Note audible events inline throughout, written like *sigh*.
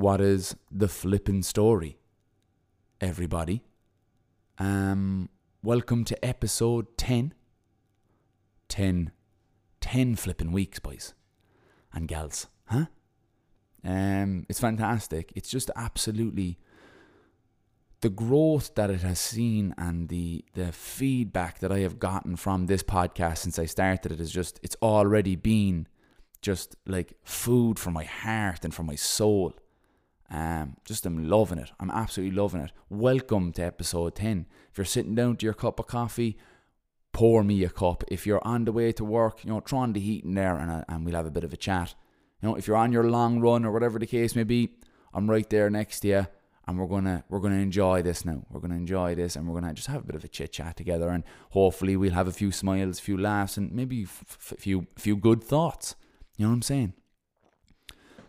what is the flippin' story, everybody? Um, welcome to episode 10. 10, 10 flippin' weeks, boys and gals, huh? Um, it's fantastic. It's just absolutely the growth that it has seen and the the feedback that I have gotten from this podcast since I started it is just it's already been just like food for my heart and for my soul. Um, just I'm loving it. I'm absolutely loving it. Welcome to episode 10. If you're sitting down to your cup of coffee, pour me a cup. If you're on the way to work, you know, throw on the heat in there and, uh, and we'll have a bit of a chat. You know, if you're on your long run or whatever the case may be, I'm right there next to you and we're gonna we're gonna enjoy this now. We're gonna enjoy this, and we're gonna just have a bit of a chit chat together, and hopefully we'll have a few smiles, a few laughs, and maybe a f- few few good thoughts. You know what I'm saying?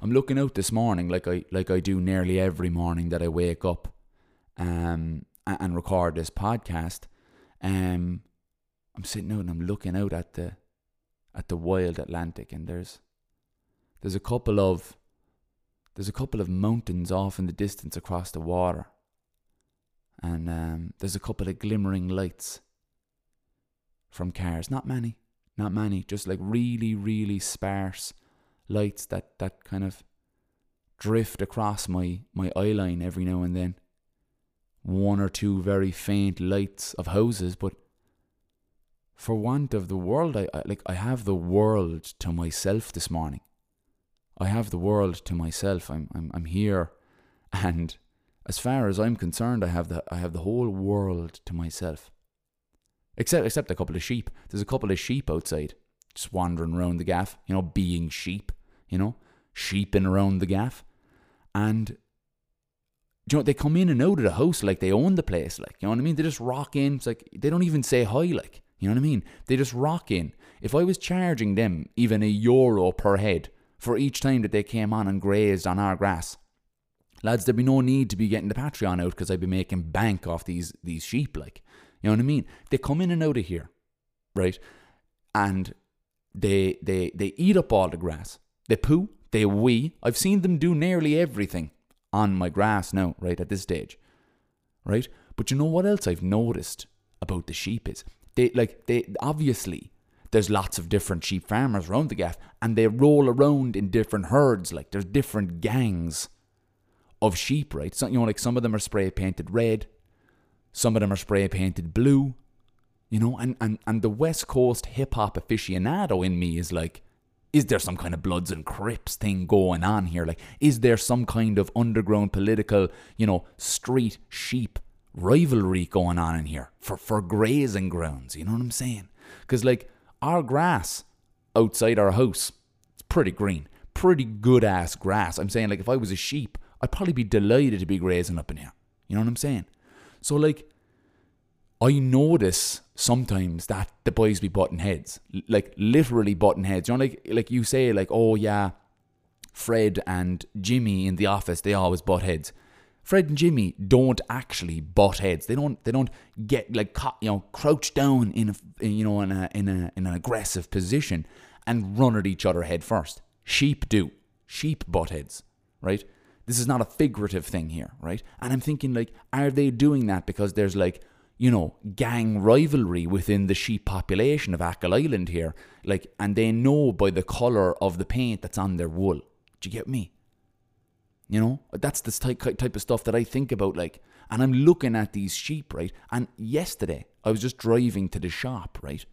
I'm looking out this morning like I like I do nearly every morning that I wake up, um, and, record this podcast. Um, I'm sitting out and I'm looking out at the at the wild Atlantic, and there's there's a couple of there's a couple of mountains off in the distance across the water, and um, there's a couple of glimmering lights from cars. Not many, not many, just like really, really sparse lights that, that kind of drift across my, my eye line every now and then. One or two very faint lights of houses, but for want of the world, I, I like I have the world to myself this morning. I have the world to myself. I'm I'm I'm here, *laughs* and as far as I'm concerned, I have the I have the whole world to myself. Except except a couple of sheep. There's a couple of sheep outside, just wandering around the gaff. You know, being sheep. You know, sheeping around the gaff, and you know they come in and out of the house like they own the place. Like you know what I mean? They just rock in. It's like they don't even say hi. Like you know what I mean? They just rock in. If I was charging them even a euro per head for each time that they came on and grazed on our grass. Lads, there'd be no need to be getting the Patreon out because I'd be making bank off these these sheep, like you know what I mean. They come in and out of here, right? And they they they eat up all the grass. They poo, they wee. I've seen them do nearly everything on my grass now, right at this stage, right? But you know what else I've noticed about the sheep is they like they obviously there's lots of different sheep farmers around the gaff and they roll around in different herds like there's different gangs of sheep right so you know like some of them are spray painted red some of them are spray painted blue you know and and, and the west coast hip hop aficionado in me is like is there some kind of bloods and crips thing going on here like is there some kind of underground political you know street sheep rivalry going on in here for for grazing grounds you know what i'm saying because like our grass outside our house, it's pretty green, pretty good ass grass. I'm saying, like, if I was a sheep, I'd probably be delighted to be grazing up in here. You know what I'm saying? So, like, I notice sometimes that the boys be button heads, like literally button heads. You know, like like you say, like, oh yeah, Fred and Jimmy in the office, they always butt heads. Fred and Jimmy don't actually butt heads. They don't. They don't get like you know crouch down in a you know in a in a in an aggressive position and run at each other head first. Sheep do. Sheep butt heads, right? This is not a figurative thing here, right? And I'm thinking like, are they doing that because there's like you know, gang rivalry within the sheep population of Achill Island here. Like, and they know by the colour of the paint that's on their wool. Do you get me? You know, that's the type, type of stuff that I think about. Like, and I'm looking at these sheep, right? And yesterday, I was just driving to the shop, right?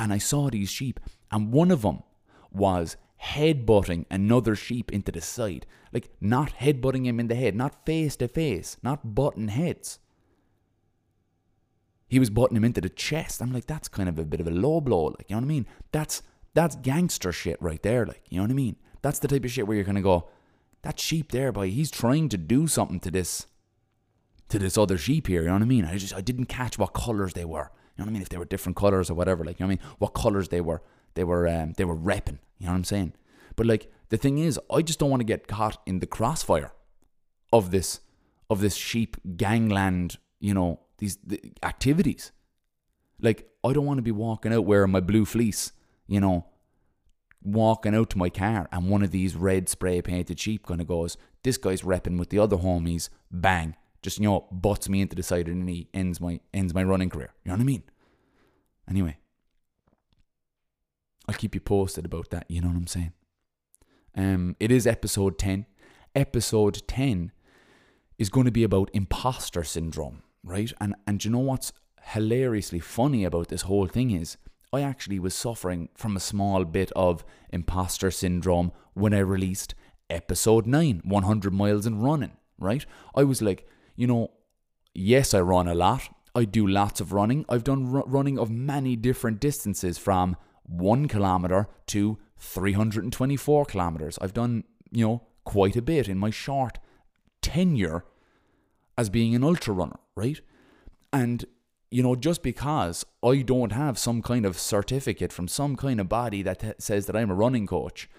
And I saw these sheep, and one of them was headbutting another sheep into the side. Like, not headbutting him in the head, not face to face, not butting heads. He was butting him into the chest. I'm like, that's kind of a bit of a low blow, like, you know what I mean? That's that's gangster shit right there, like, you know what I mean? That's the type of shit where you're gonna go, that sheep there, boy, he's trying to do something to this to this other sheep here, you know what I mean? I just I didn't catch what colours they were. You know what I mean? If they were different colours or whatever, like you know what I mean? What colours they were they were um, they were repping, you know what I'm saying? But like the thing is, I just don't want to get caught in the crossfire of this of this sheep gangland, you know, these the activities. Like I don't want to be walking out wearing my blue fleece, you know, walking out to my car and one of these red spray painted sheep kind of goes, this guy's repping with the other homies, bang, just, you know, butts me into the side and he ends my, ends my running career. You know what I mean? Anyway, I'll keep you posted about that, you know what I'm saying? Um, it is episode 10. Episode 10 is going to be about imposter syndrome, right? And and you know what's hilariously funny about this whole thing is I actually was suffering from a small bit of imposter syndrome when I released episode 9, 100 miles and running, right? I was like, you know, yes, I run a lot. I do lots of running. I've done r- running of many different distances from 1 kilometer to 324 kilometers. I've done, you know, quite a bit in my short tenure as being an ultra runner, right? And you know, just because I don't have some kind of certificate from some kind of body that t- says that I'm a running coach,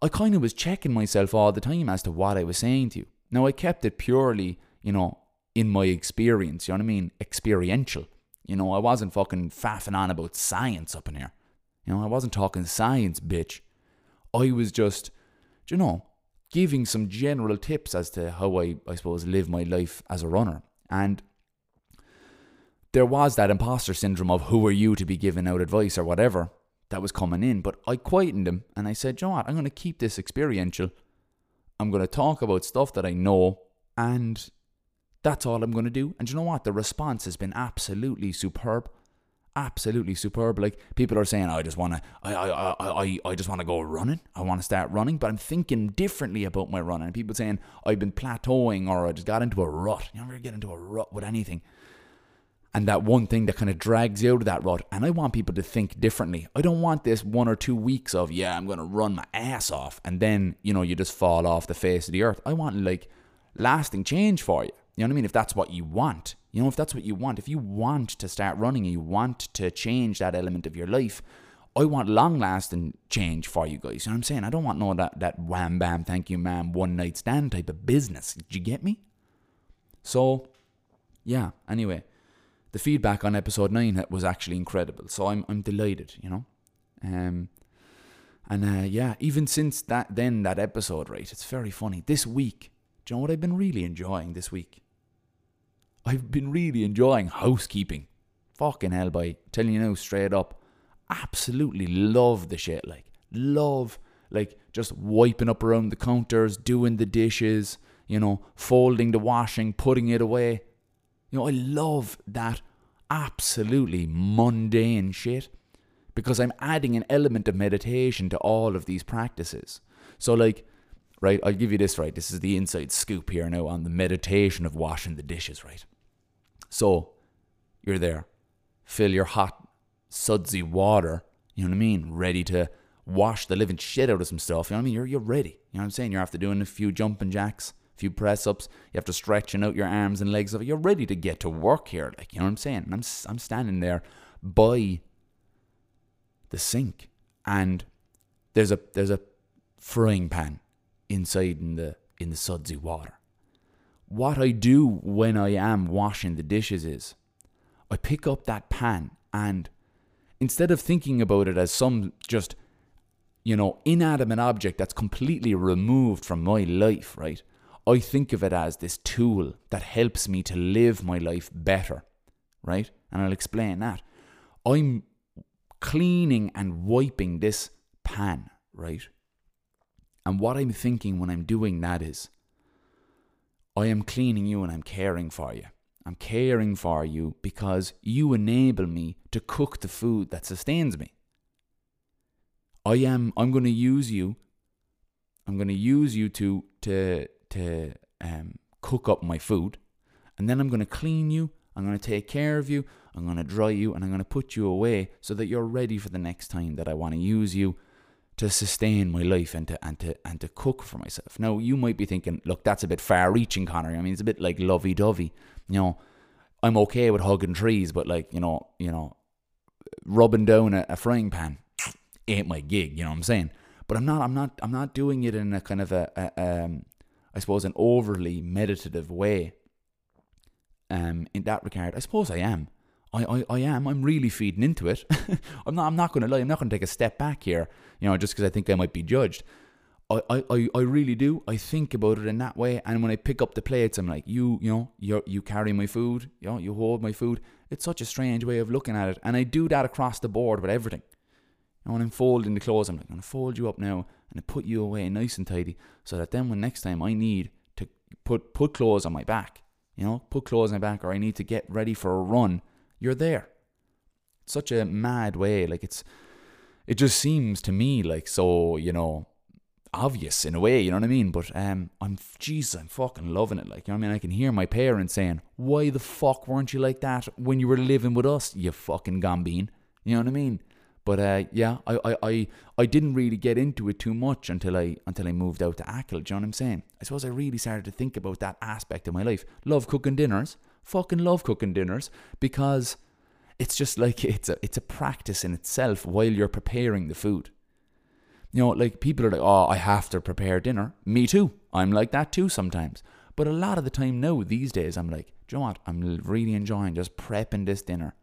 I kind of was checking myself all the time as to what I was saying to you. Now, I kept it purely, you know, in my experience, you know what I mean? Experiential. You know, I wasn't fucking faffing on about science up in here. You know, I wasn't talking science, bitch. I was just, you know, giving some general tips as to how I, I suppose, live my life as a runner. And there was that imposter syndrome of who are you to be giving out advice or whatever that was coming in. But I quietened him and I said, you know what, I'm going to keep this experiential. I'm going to talk about stuff that I know and that's all I'm going to do. And you know what? The response has been absolutely superb. Absolutely superb. Like people are saying, I just want to, I, I, I, I, just want to go running. I want to start running, but I'm thinking differently about my running. People saying I've been plateauing or I just got into a rut. You never get into a rut with anything and that one thing that kind of drags you out of that rut. And I want people to think differently. I don't want this one or two weeks of, yeah, I'm going to run my ass off. And then, you know, you just fall off the face of the earth. I want like lasting change for you. You know what I mean? If that's what you want. You know, if that's what you want. If you want to start running and you want to change that element of your life, I want long lasting change for you guys. You know what I'm saying? I don't want no that, that wham bam, thank you, ma'am, one night stand type of business. Did you get me? So, yeah, anyway the feedback on episode nine was actually incredible. So I'm I'm delighted, you know. Um, and uh, yeah, even since that then that episode, right? It's very funny. This week, do you know what I've been really enjoying this week? I've been really enjoying housekeeping. Fucking hell, by telling you now straight up, absolutely love the shit. Like love, like just wiping up around the counters, doing the dishes, you know, folding the washing, putting it away you know, I love that absolutely mundane shit because I'm adding an element of meditation to all of these practices. So, like, right, I'll give you this, right? This is the inside scoop here now on the meditation of washing the dishes, right? So, you're there, fill your hot, sudsy water, you know what I mean, ready to wash the living shit out of some stuff, you know what I mean? You're, you're ready, you know what I'm saying? You're after doing a few jumping jacks, few press ups, you have to stretching out your arms and legs. You're ready to get to work here, like you know what I'm saying. And I'm I'm standing there by the sink, and there's a there's a frying pan inside in the in the sudsy water. What I do when I am washing the dishes is I pick up that pan and instead of thinking about it as some just you know inanimate object that's completely removed from my life, right? I think of it as this tool that helps me to live my life better, right? And I'll explain that. I'm cleaning and wiping this pan, right? And what I'm thinking when I'm doing that is, I am cleaning you and I'm caring for you. I'm caring for you because you enable me to cook the food that sustains me. I am I'm going to use you I'm going to use you to to to um, cook up my food, and then I'm going to clean you. I'm going to take care of you. I'm going to dry you, and I'm going to put you away so that you're ready for the next time that I want to use you to sustain my life and to and to and to cook for myself. Now you might be thinking, look, that's a bit far-reaching, Connor. I mean, it's a bit like lovey-dovey. You know, I'm okay with hugging trees, but like you know, you know, rubbing down a, a frying pan ain't my gig. You know what I'm saying? But I'm not. I'm not. I'm not doing it in a kind of a, a um, I suppose, an overly meditative way. Um, in that regard, I suppose I am. I, I, I am. I'm really feeding into it. *laughs* I'm not. I'm not going to lie. I'm not going to take a step back here. You know, just because I think I might be judged. I, I, I really do. I think about it in that way. And when I pick up the plates, I'm like, you, you know, you you carry my food. You know, you hold my food. It's such a strange way of looking at it. And I do that across the board with everything. And when I'm folding the clothes, I'm like, I'm gonna fold you up now and I put you away nice and tidy, so that then when next time I need to put put clothes on my back, you know, put clothes on my back, or I need to get ready for a run, you're there. It's such a mad way. Like it's, it just seems to me like so, you know, obvious in a way, you know what I mean? But um, I'm Jesus, I'm fucking loving it. Like, you know what I mean? I can hear my parents saying, "Why the fuck weren't you like that when you were living with us, you fucking gambine?" You know what I mean? But uh, yeah, I, I, I, I didn't really get into it too much until I until I moved out to Achill. Do you know what I'm saying? I suppose I really started to think about that aspect of my life. Love cooking dinners, fucking love cooking dinners because it's just like *laughs* it's a it's a practice in itself while you're preparing the food. You know, like people are like, oh, I have to prepare dinner. Me too. I'm like that too sometimes. But a lot of the time now, these days, I'm like, do you know what? I'm really enjoying just prepping this dinner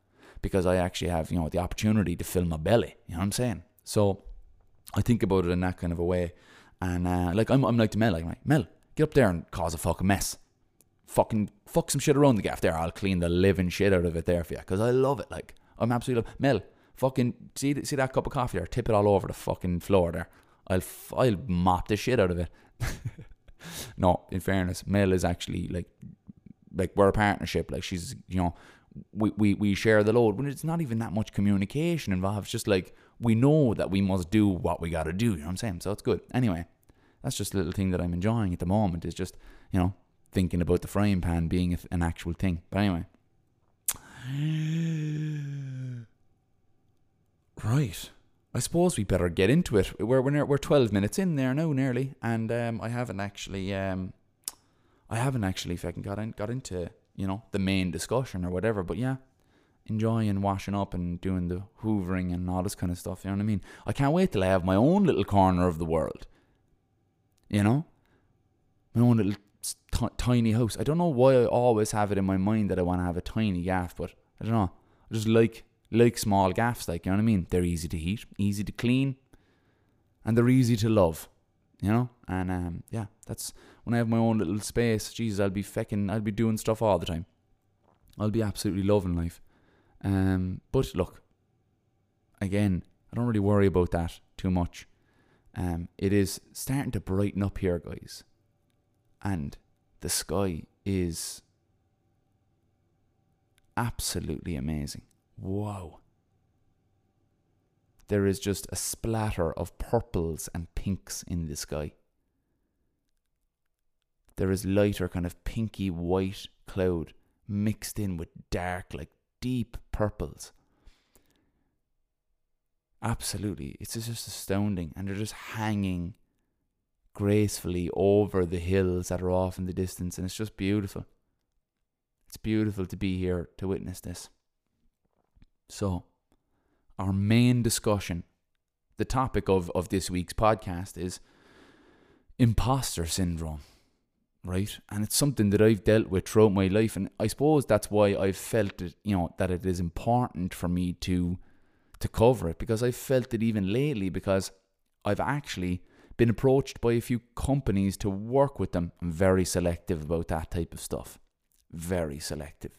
because I actually have, you know, the opportunity to fill my belly. You know what I'm saying? So I think about it in that kind of a way. And uh, like I'm, I'm like to Mel, like, Mel, get up there and cause a fucking mess. Fucking fuck some shit around the gaff there. I'll clean the living shit out of it there for you because I love it. Like I'm absolutely love. Mel, fucking see see that cup of coffee there, tip it all over the fucking floor there. I'll I'll mop the shit out of it. *laughs* no, in fairness, Mel is actually like like we're a partnership. Like she's you know we, we, we share the load when it's not even that much communication involved. It's just like we know that we must do what we got to do. You know what I'm saying? So it's good. Anyway, that's just a little thing that I'm enjoying at the moment. Is just you know thinking about the frying pan being an actual thing. But anyway. *gasps* Right. I suppose we better get into it. We're we're, we're twelve minutes in there now, nearly, and um, I haven't actually um, I haven't actually fucking got in, got into you know the main discussion or whatever. But yeah, enjoying washing up and doing the hoovering and all this kind of stuff. You know what I mean? I can't wait till I have my own little corner of the world. You know, my own little t- tiny house. I don't know why I always have it in my mind that I want to have a tiny gaff, but I don't know. I just like like small gaffs, like you know what I mean. They're easy to heat, easy to clean, and they're easy to love. You know, and um, yeah, that's when I have my own little space. Jesus, I'll be fecking, I'll be doing stuff all the time. I'll be absolutely loving life. Um, but look, again, I don't really worry about that too much. Um, it is starting to brighten up here, guys, and the sky is absolutely amazing. Wow. There is just a splatter of purples and pinks in the sky. There is lighter, kind of pinky white cloud mixed in with dark, like deep purples. Absolutely. It's just astounding. And they're just hanging gracefully over the hills that are off in the distance. And it's just beautiful. It's beautiful to be here to witness this. So, our main discussion, the topic of, of this week's podcast is imposter syndrome, right? And it's something that I've dealt with throughout my life. And I suppose that's why I've felt it, you know, that it is important for me to to cover it because I've felt it even lately because I've actually been approached by a few companies to work with them. I'm very selective about that type of stuff. Very selective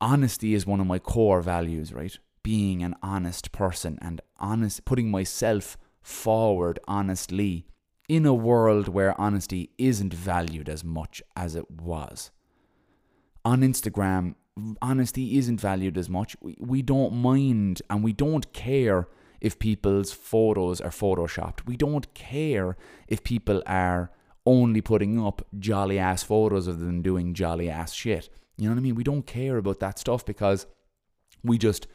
honesty is one of my core values, right? Being an honest person and honest, putting myself forward honestly in a world where honesty isn't valued as much as it was. On Instagram, honesty isn't valued as much. We, we don't mind and we don't care if people's photos are photoshopped. We don't care if people are only putting up jolly ass photos of them doing jolly ass shit. You know what I mean? We don't care about that stuff because we just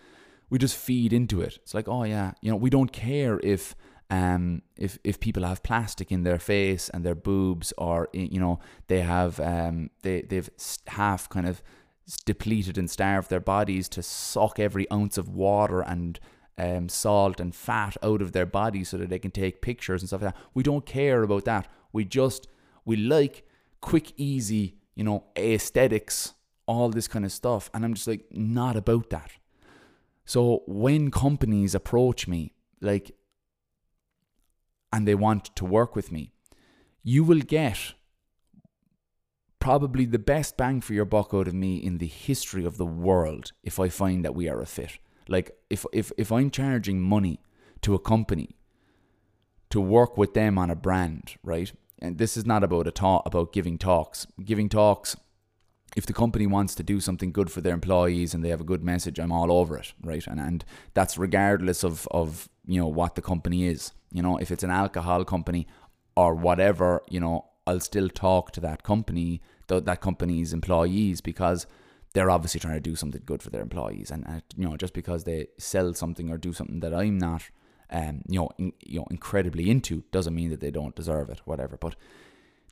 we just feed into it. It's like, oh yeah, you know, we don't care if um if if people have plastic in their face and their boobs or you know they have um they they've half kind of depleted and starved their bodies to suck every ounce of water and um, salt and fat out of their bodies so that they can take pictures and stuff like that. We don't care about that. We just we like quick, easy, you know, aesthetics all this kind of stuff. And I'm just like, not about that. So when companies approach me, like, and they want to work with me, you will get probably the best bang for your buck out of me in the history of the world if I find that we are a fit. Like if if if I'm charging money to a company to work with them on a brand, right? And this is not about a talk about giving talks. Giving talks if the company wants to do something good for their employees and they have a good message, I'm all over it, right? And and that's regardless of of you know what the company is. You know, if it's an alcohol company or whatever, you know, I'll still talk to that company, th- that company's employees because they're obviously trying to do something good for their employees. And, you know, just because they sell something or do something that I'm not, um, you know, in, you know, incredibly into, doesn't mean that they don't deserve it, whatever. But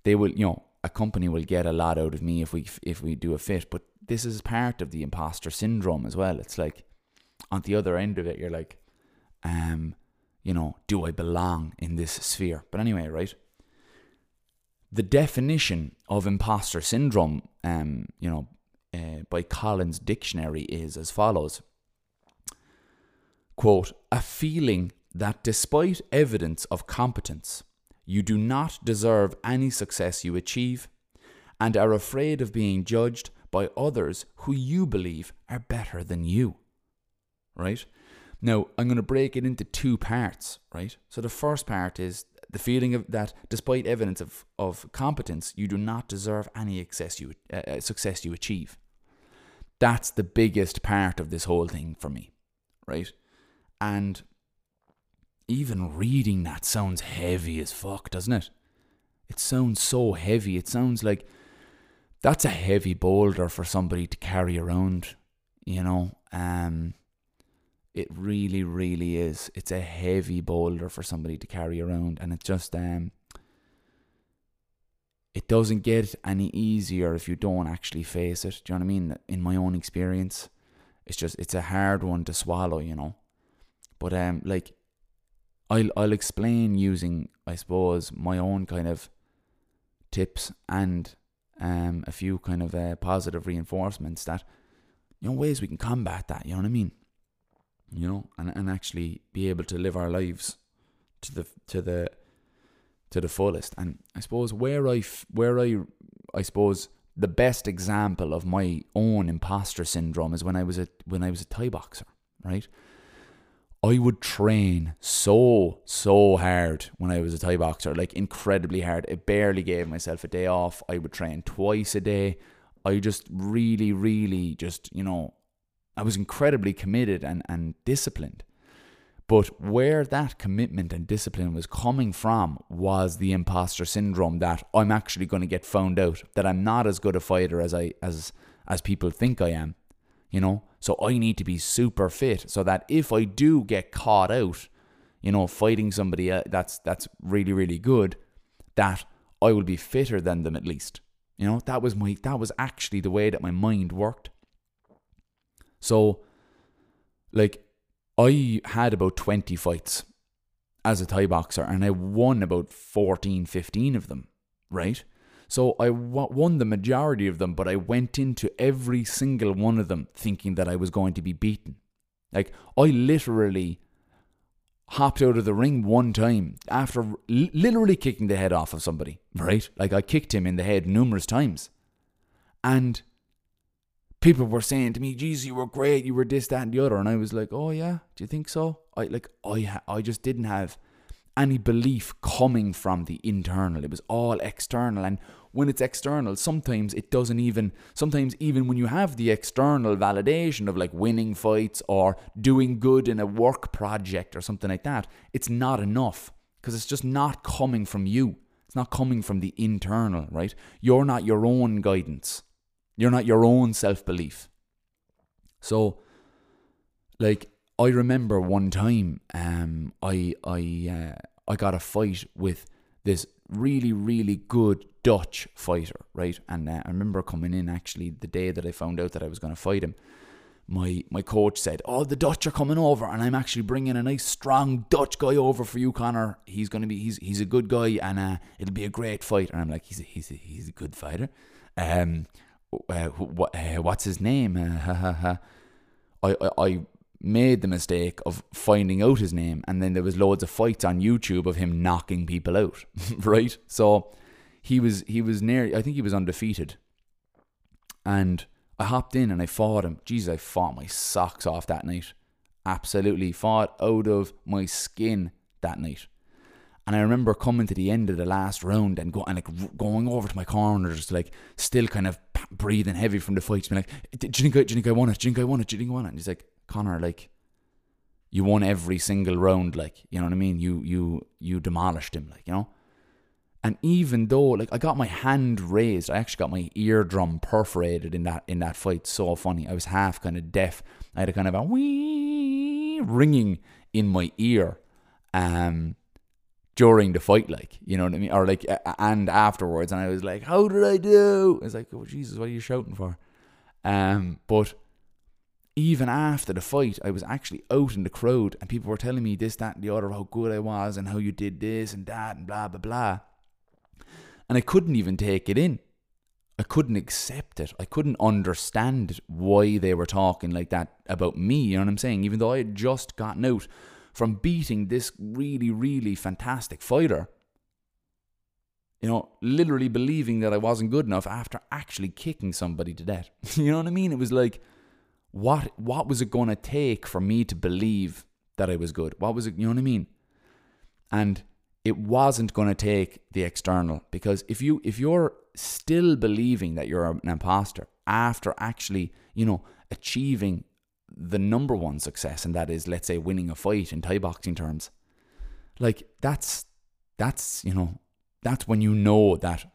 they will, you know, a company will get a lot out of me if we if we do a fit. But this is part of the imposter syndrome as well. It's like on the other end of it, you're like, um, you know, do I belong in this sphere? But anyway, right? The definition of imposter syndrome, um, you know, uh, by Collins Dictionary is as follows quote, a feeling that despite evidence of competence, you do not deserve any success you achieve and are afraid of being judged by others who you believe are better than you. Right? Now, I'm going to break it into two parts, right? So the first part is the feeling of that despite evidence of, of competence, you do not deserve any success you, uh, uh, success you achieve. That's the biggest part of this whole thing for me, right? And even reading that sounds heavy as fuck, doesn't it? It sounds so heavy. It sounds like that's a heavy boulder for somebody to carry around, you know. Um it really, really is. It's a heavy boulder for somebody to carry around, and it just um, it doesn't get any easier if you don't actually face it. Do you know what I mean? In my own experience, it's just it's a hard one to swallow, you know. But um, like, I'll I'll explain using I suppose my own kind of tips and um a few kind of uh, positive reinforcements that you know ways we can combat that. You know what I mean? you know, and, and actually be able to live our lives to the to the to the fullest. And I suppose where I where I I suppose the best example of my own imposter syndrome is when I was a when I was a Thai boxer, right? I would train so so hard when I was a Thai boxer, like incredibly hard. I barely gave myself a day off. I would train twice a day. I just really, really just you know I was incredibly committed and, and disciplined. But where that commitment and discipline was coming from was the imposter syndrome that I'm actually going to get found out, that I'm not as good a fighter as I as as people think I am. You know? So I need to be super fit so that if I do get caught out, you know, fighting somebody uh, that's that's really really good, that I will be fitter than them at least. You know, that was my that was actually the way that my mind worked. So, like, I had about 20 fights as a Thai boxer and I won about 14, 15 of them, right? So I won the majority of them, but I went into every single one of them thinking that I was going to be beaten. Like, I literally hopped out of the ring one time after literally kicking the head off of somebody, right? Like, I kicked him in the head numerous times. And people were saying to me, "Geez, you were great. You were this, that, and the other." And I was like, "Oh yeah, do you think so?" I like I I just didn't have any belief coming from the internal. It was all external, and when it's external, sometimes it doesn't even. Sometimes even when you have the external validation of like winning fights or doing good in a work project or something like that, it's not enough because it's just not coming from you. It's not coming from the internal, right? You're not your own guidance. You're not your own self belief. So, like, I remember one time, um, I I uh, I got a fight with this really really good Dutch fighter, right? And uh, I remember coming in actually the day that I found out that I was going to fight him. My my coach said, "Oh, the Dutch are coming over, and I'm actually bringing a nice strong Dutch guy over for you, Connor. He's gonna be he's he's a good guy, and uh, it'll be a great fight." And I'm like, "He's a, he's a, he's a good fighter." Um, uh, what, uh, what's his name? Uh, I, I, I made the mistake of finding out his name, and then there was loads of fights on YouTube of him knocking people out, *laughs* right? So he was he was near. I think he was undefeated, and I hopped in and I fought him. Jesus, I fought my socks off that night. Absolutely fought out of my skin that night. And I remember coming to the end of the last round and, go, and like going over to my corner, just like still kind of breathing heavy from the fight, being like, "Do you think I, do you think I won it? Do you think I won it? Do you think I won it?" And he's like, "Connor, like, you won every single round, like, you know what I mean? You you you demolished him, like, you know." And even though, like, I got my hand raised, I actually got my eardrum perforated in that in that fight. So funny. I was half kind of deaf. I had a kind of a wee ringing in my ear. Um, during the fight, like, you know what I mean? Or like, and afterwards. And I was like, how did I do? I was like, oh, Jesus, what are you shouting for? Um, but even after the fight, I was actually out in the crowd and people were telling me this, that, and the other, how good I was and how you did this and that and blah, blah, blah. And I couldn't even take it in. I couldn't accept it. I couldn't understand why they were talking like that about me. You know what I'm saying? Even though I had just gotten out from beating this really, really fantastic fighter. You know, literally believing that I wasn't good enough after actually kicking somebody to death. *laughs* you know what I mean? It was like, what what was it gonna take for me to believe that I was good? What was it you know what I mean? And it wasn't gonna take the external because if you if you're still believing that you're an imposter after actually, you know, achieving the number one success, and that is, let's say, winning a fight in Thai boxing terms. Like that's that's you know that's when you know that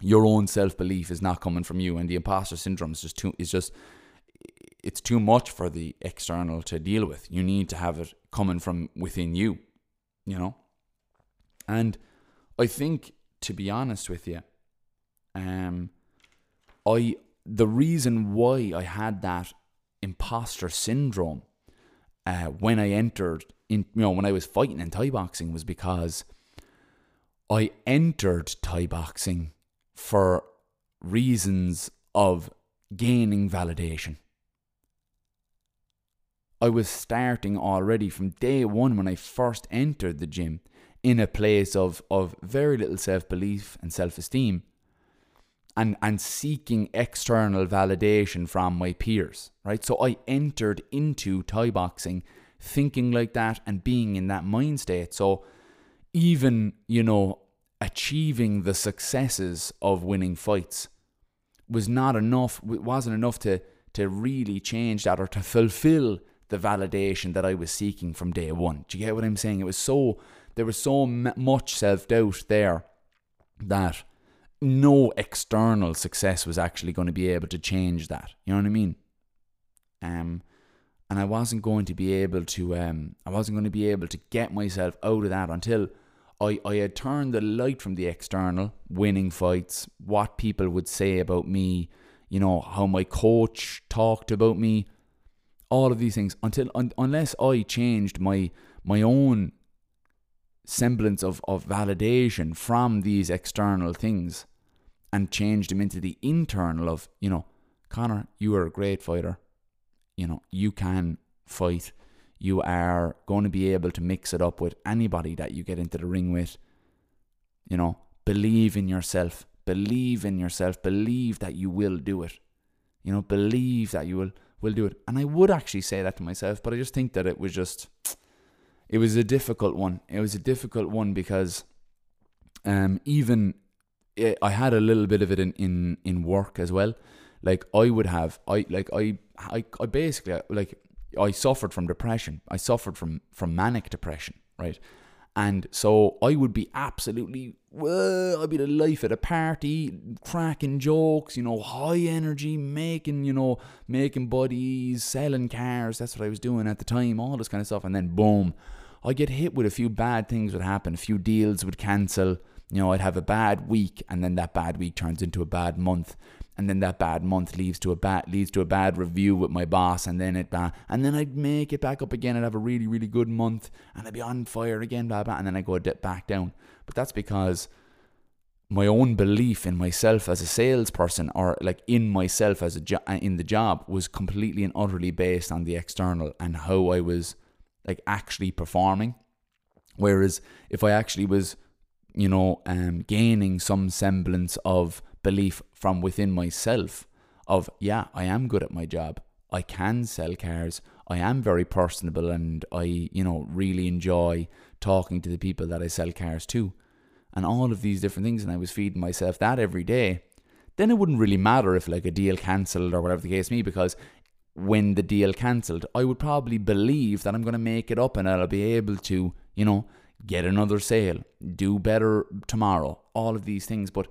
your own self belief is not coming from you, and the imposter syndrome is just too is just it's too much for the external to deal with. You need to have it coming from within you, you know. And I think, to be honest with you, um, I the reason why I had that imposter syndrome uh, when I entered in, you know, when I was fighting in Thai boxing was because I entered Thai boxing for reasons of gaining validation. I was starting already from day one when I first entered the gym in a place of, of very little self belief and self esteem and and seeking external validation from my peers, right? So I entered into Thai boxing thinking like that and being in that mind state. So even, you know, achieving the successes of winning fights was not enough, it wasn't enough to to really change that or to fulfill the validation that I was seeking from day one. Do you get what I'm saying? It was so there was so much self doubt there that no external success was actually going to be able to change that. You know what I mean? Um, and I wasn't going to be able to um, I wasn't going to be able to get myself out of that until I, I had turned the light from the external, winning fights, what people would say about me, you know, how my coach talked about me, all of these things until un, unless I changed my my own semblance of, of validation from these external things and changed them into the internal of, you know, Connor, you are a great fighter. You know, you can fight. You are going to be able to mix it up with anybody that you get into the ring with. You know, believe in yourself. Believe in yourself. Believe that you will do it. You know, believe that you will will do it. And I would actually say that to myself, but I just think that it was just it was a difficult one. It was a difficult one because um, even it, I had a little bit of it in, in, in work as well. Like I would have, I like I, I, I basically like I suffered from depression. I suffered from from manic depression, right? And so I would be absolutely, well, I'd be the life at a party, cracking jokes, you know, high energy, making, you know, making buddies, selling cars. That's what I was doing at the time, all this kind of stuff. And then boom, I get hit with a few bad things would happen, a few deals would cancel. You know, I'd have a bad week, and then that bad week turns into a bad month, and then that bad month leads to a bad leads to a bad review with my boss, and then it and then I'd make it back up again. I'd have a really really good month, and I'd be on fire again, blah blah, and then I go dip back down. But that's because my own belief in myself as a salesperson or like in myself as a jo- in the job was completely and utterly based on the external and how I was like actually performing. Whereas if I actually was you know um gaining some semblance of belief from within myself of yeah I am good at my job. I can sell cars. I am very personable and I you know really enjoy talking to the people that I sell cars to and all of these different things, and I was feeding myself that every day, then it wouldn't really matter if like a deal cancelled or whatever the case may be, because when the deal cancelled, I would probably believe that I'm going to make it up and I'll be able to, you know, get another sale, do better tomorrow, all of these things. But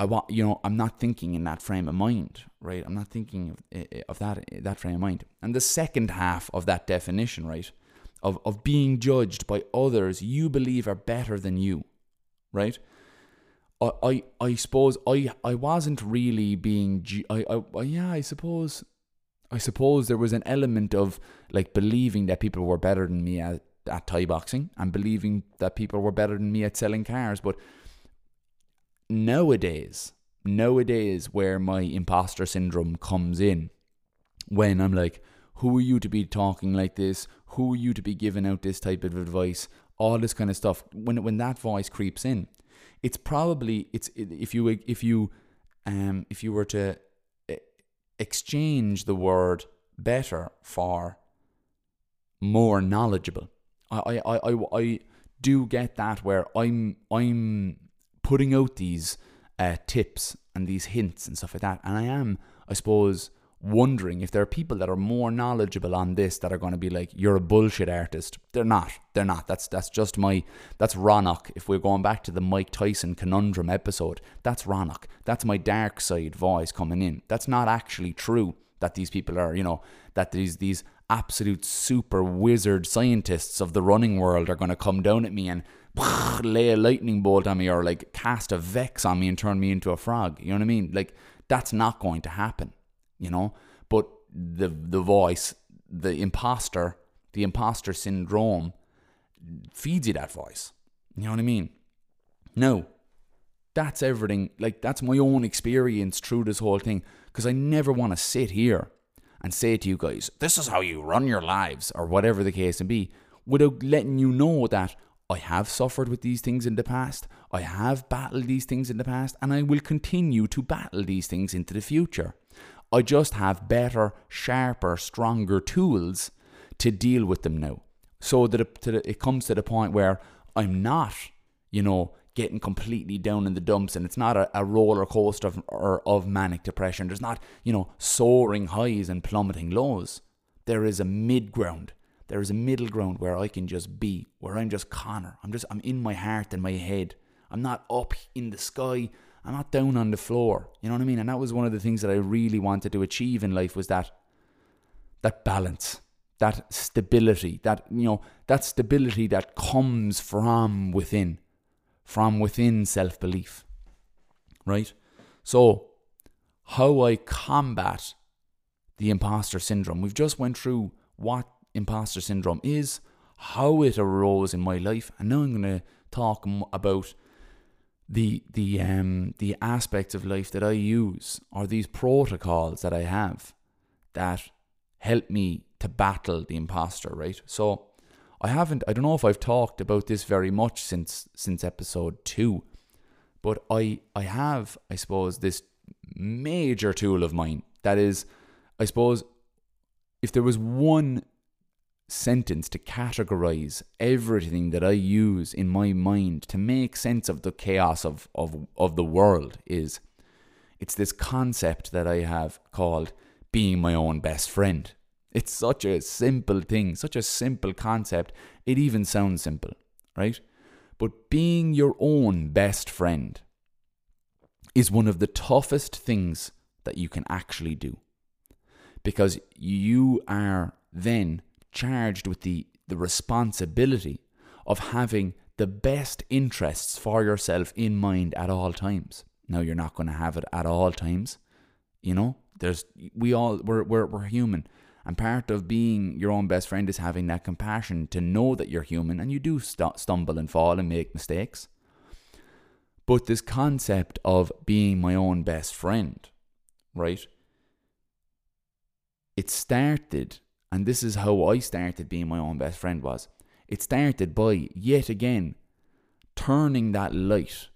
I want, you know, I'm not thinking in that frame of mind, right? I'm not thinking of, eh, eh, of that eh, that frame of mind. And the second half of that definition, right, of of being judged by others you believe are better than you right? I, I, I suppose I, I wasn't really being, I, I, yeah, I suppose, I suppose there was an element of like believing that people were better than me at, at Thai boxing and believing that people were better than me at selling cars. But nowadays, nowadays, where my imposter syndrome comes in, when I'm like, who are you to be talking like this? Who are you to be giving out this type of advice? all this kind of stuff. When when that voice creeps in, it's probably it's if you if you um if you were to exchange the word better for more knowledgeable. I I I I I do get that where I'm I'm putting out these uh, tips and these hints and stuff like that, and I am I suppose wondering if there are people that are more knowledgeable on this that are going to be like, "You're a bullshit artist." They're not. They're not. That's that's just my that's Ronach. If we're going back to the Mike Tyson conundrum episode, that's Ronach. That's my dark side voice coming in. That's not actually true. That these people are, you know, that these these absolute super wizard scientists of the running world are going to come down at me and *laughs* lay a lightning bolt on me or like cast a vex on me and turn me into a frog. You know what I mean? Like that's not going to happen you know. But the the voice, the imposter, the imposter syndrome feeds you that voice. You know what I mean? No, that's everything. Like that's my own experience through this whole thing. Because I never want to sit here and say to you guys, "This is how you run your lives," or whatever the case may be, without letting you know that I have suffered with these things in the past. I have battled these things in the past, and I will continue to battle these things into the future. I just have better, sharper, stronger tools to deal with them now. So that it, comes to the point where I'm not, you know, getting completely down in the dumps and it's not a, a roller coaster of, of manic depression. There's not, you know, soaring highs and plummeting lows. There is a mid ground. There is a middle ground where I can just be, where I'm just Connor. I'm just, I'm in my heart and my head. I'm not up in the sky. I'm not down on the floor. You know what I mean? And that was one of the things that I really wanted to achieve in life was that that balance, that stability, that you know, that stability that comes from within, from within self-belief. Right? So, how I combat the imposter syndrome. We've just went through what imposter syndrome is, how it arose in my life, and now I'm going to talk about the the um the aspects of life that I use or these protocols that I have that help me to battle the imposter, right? So I haven't I don't know if I've talked about this very much since since episode 2, but I I have I suppose this major tool of mine that is I suppose if there was one sentence to categorize everything that I use in my mind to make sense of the chaos of, of, of the world is it's this concept that I have called being my own best friend. It's such a simple thing, such a simple concept. It even sounds simple, right? But being your own best friend is one of the toughest things that you can actually do. Because you are then charged with the, the responsibility of having the best interests for yourself in mind at all times. Now you're not going to have it at all times. You know, there's we all we're we're we're human. And part of being your own best friend is having that compassion to know that you're human and you do st- stumble and fall and make mistakes. But this concept of being my own best friend, right? It started, and this is how I started being my own best friend was. It started by yet again turning that light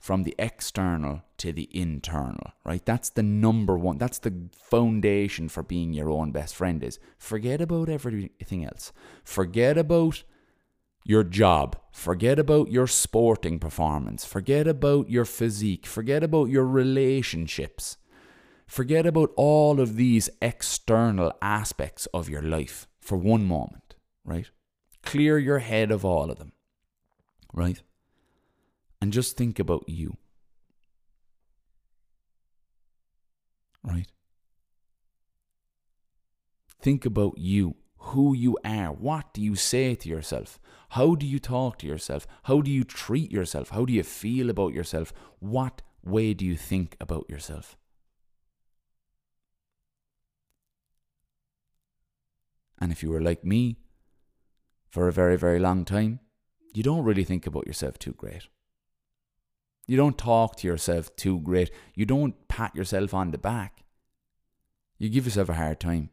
from the external to the internal, right? That's the number one, that's the foundation for being your own best friend is forget about everything else. Forget about your job. Forget about your sporting performance. Forget about your physique. Forget about your relationships. Forget about all of these external aspects of your life for one moment, right? Clear your head of all of them, right? And just think about you, right? Think about you, who you are. What do you say to yourself? How do you talk to yourself? How do you treat yourself? How do you feel about yourself? What way do you think about yourself? And if you were like me for a very, very long time, you don't really think about yourself too great. You don't talk to yourself too great. You don't pat yourself on the back. You give yourself a hard time.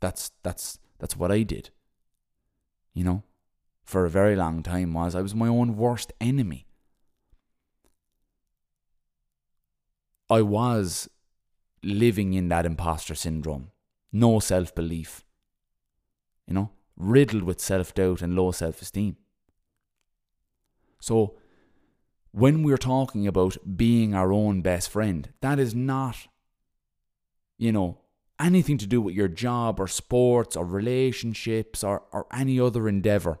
That's that's that's what I did. You know, for a very long time was I was my own worst enemy. I was living in that imposter syndrome no self belief, you know, riddled with self doubt and low self esteem. So, when we're talking about being our own best friend, that is not, you know, anything to do with your job or sports or relationships or, or any other endeavor.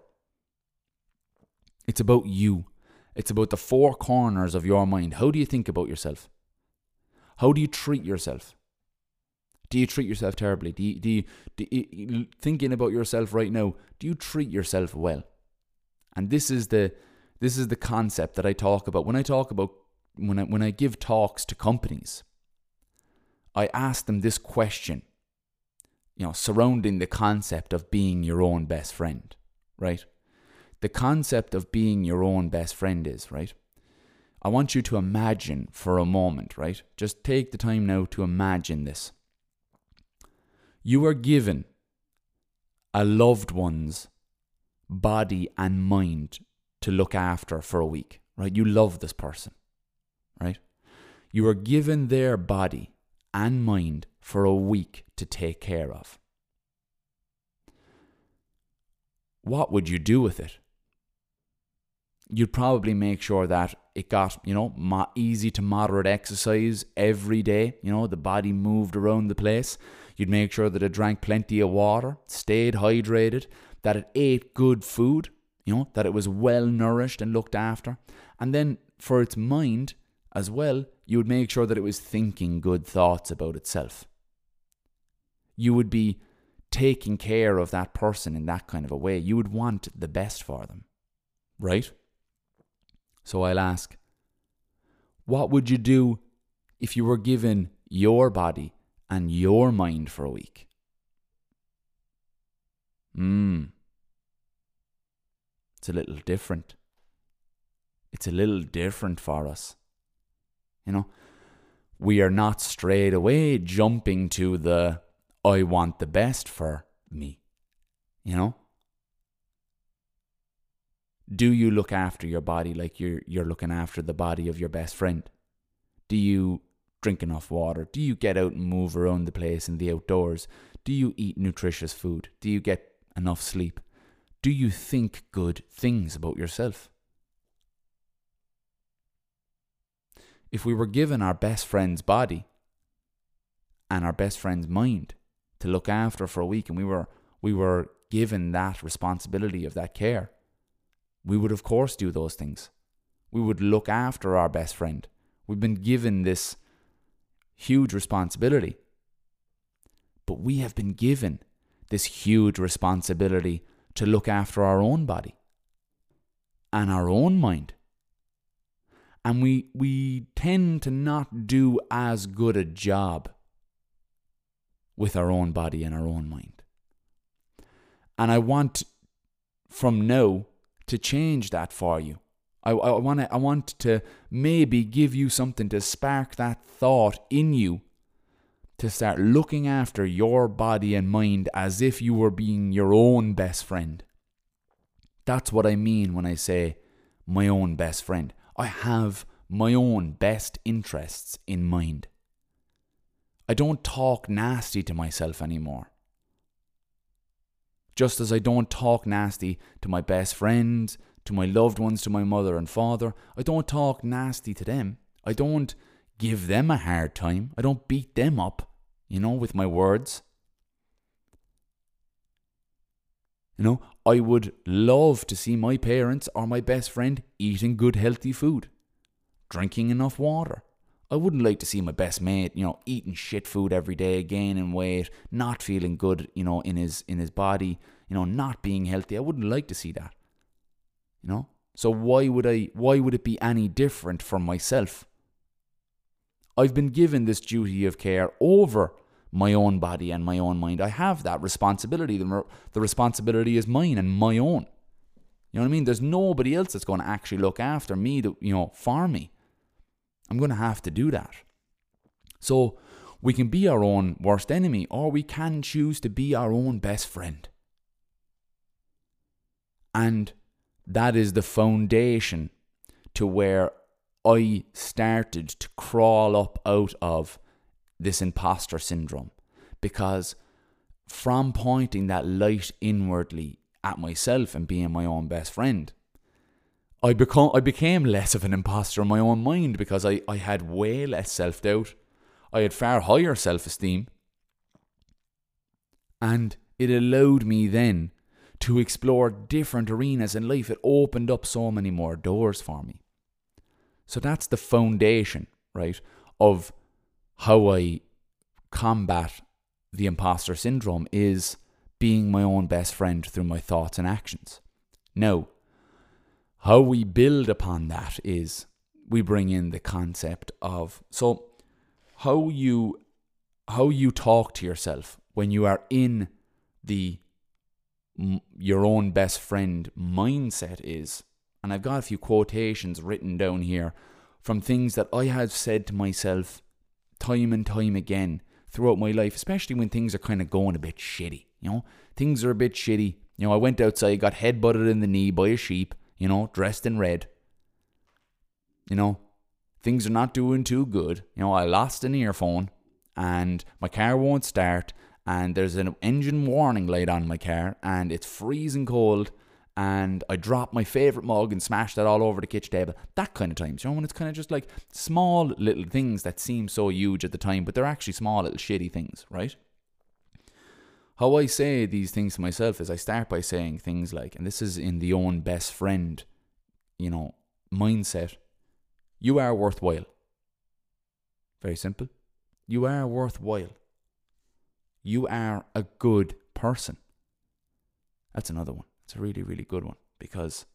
It's about you. It's about the four corners of your mind. How do you think about yourself? How do you treat yourself? Do you treat yourself terribly? Do you, do you, do you, thinking about yourself right now? Do you treat yourself well? And this is the this is the concept that I talk about when I talk about when I when I give talks to companies. I ask them this question, you know, surrounding the concept of being your own best friend, right? The concept of being your own best friend is, right? I want you to imagine for a moment, right? Just take the time now to imagine this you are given a loved one's body and mind to look after for a week, right? You love this person, right? You are given their body and mind for a week to take care of. What would you do with it? You'd probably make sure that it got, you know, mo- easy to moderate exercise every day. You know, the body moved around the place. You'd make sure that it drank plenty of water, stayed hydrated, that it ate good food, you know, that it was well nourished and looked after. And then for its mind as well, you would make sure that it was thinking good thoughts about itself. You would be taking care of that person in that kind of a way. You would want the best for them, right? So I'll ask, what would you do if you were given your body and your mind for a week. Hmm. It's a little different. It's a little different for us. You know, we are not straight away jumping to the I want the best for me. You know? Do you look after your body like you're you're looking after the body of your best friend? Do you drink enough water? Do you get out and move around the place in the outdoors? Do you eat nutritious food? Do you get enough sleep? Do you think good things about yourself? If we were given our best friend's body and our best friend's mind to look after for a week and we were we were given that responsibility of that care, we would of course do those things. We would look after our best friend. We've been given this huge responsibility. But we have been given this huge responsibility to look after our own body and our own mind. And we, we tend to not do as good a job with our own body and our own mind. And I want from now to change that for you. I, I want to I want to maybe give you something to spark that thought in you to start looking after your body and mind as if you were being your own best friend. That's what I mean when I say my own best friend. I have my own best interests in mind. I don't talk nasty to myself anymore. Just as I don't talk nasty to my best friends, to my loved ones, to my mother and father, I don't talk nasty to them. I don't give them a hard time. I don't beat them up, you know, with my words. You know, I would love to see my parents or my best friend eating good, healthy food, drinking enough water. I wouldn't like to see my best mate, you know, eating shit food every day, gaining weight, not feeling good, you know, in his in his body, you know, not being healthy. I wouldn't like to see that. You know? So why would I why would it be any different from myself? I've been given this duty of care over my own body and my own mind. I have that responsibility. The, the responsibility is mine and my own. You know what I mean? There's nobody else that's going to actually look after me, to, you know, for me. I'm going to have to do that. So we can be our own worst enemy, or we can choose to be our own best friend. And that is the foundation to where I started to crawl up out of this imposter syndrome. Because from pointing that light inwardly at myself and being my own best friend, I become I became less of an imposter in my own mind because I, I had way less self doubt. I had far higher self esteem. And it allowed me then to explore different arenas in life. It opened up so many more doors for me. So that's the foundation, right, of how I combat the imposter syndrome is being my own best friend through my thoughts and actions. Now, how we build upon that is we bring in the concept of so how you how you talk to yourself when you are in the your own best friend mindset is and I've got a few quotations written down here from things that I have said to myself time and time again throughout my life, especially when things are kind of going a bit shitty. You know, things are a bit shitty. You know, I went outside, got head butted in the knee by a sheep, you know, dressed in red. You know, things are not doing too good. You know, I lost an earphone and my car won't start and there's an engine warning light on my car and it's freezing cold and I dropped my favourite mug and smashed that all over the kitchen table. That kind of times, you know, when it's kind of just like small little things that seem so huge at the time, but they're actually small little shitty things, right? How I say these things to myself is I start by saying things like, and this is in the own best friend, you know, mindset, you are worthwhile. Very simple. You are worthwhile. You are a good person. That's another one. It's a really, really good one because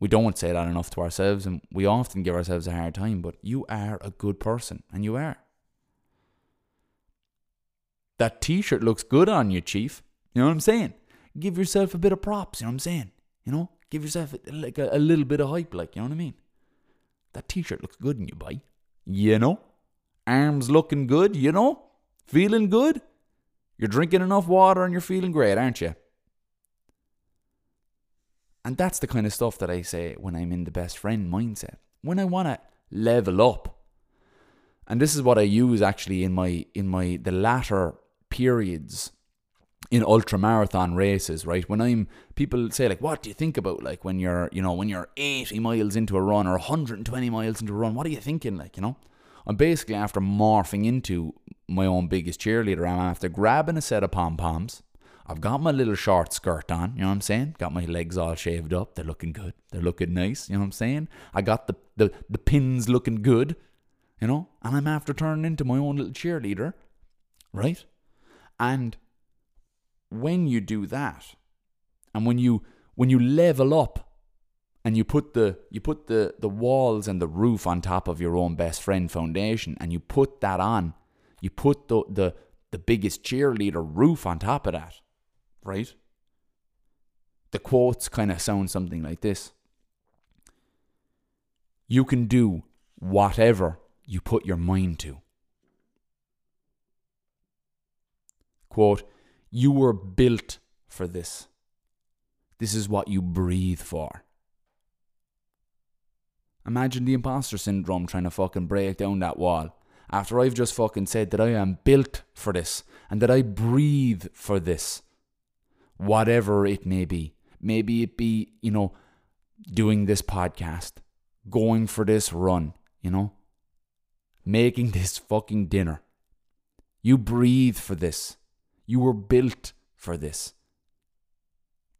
we don't say that enough to ourselves and we often give ourselves a hard time, but you are a good person and you are. That t shirt looks good on you, Chief. You know what I'm saying? Give yourself a bit of props, you know what I'm saying? You know, give yourself like a, a little bit of hype, like, you know what I mean? That t shirt looks good on you, boy. You know? Arms looking good, you know? Feeling good? You're drinking enough water and you're feeling great, aren't you? And that's the kind of stuff that I say when I'm in the best friend mindset. When I want to level up. And this is what I use actually in my in my the latter periods in ultra marathon races, right? When I'm people say like, what do you think about like when you're you know when you're 80 miles into a run or 120 miles into a run? What are you thinking like? You know, I'm basically after morphing into my own biggest cheerleader. I'm after grabbing a set of pom poms I've got my little short skirt on, you know what I'm saying? Got my legs all shaved up. They're looking good. They're looking nice, you know what I'm saying? I got the, the, the pins looking good, you know? And I'm after turning into my own little cheerleader, right? And when you do that, and when you when you level up and you put the you put the, the walls and the roof on top of your own best friend foundation and you put that on, you put the the, the biggest cheerleader roof on top of that right? The quotes kind of sound something like this You can do whatever you put your mind to. Quote, You were built for this. This is what you breathe for. Imagine the imposter syndrome trying to fucking break down that wall. After I've just fucking said that I am built for this and that I breathe for this. Whatever it may be. Maybe it be, you know, doing this podcast, going for this run, you know, making this fucking dinner. You breathe for this. You were built for this.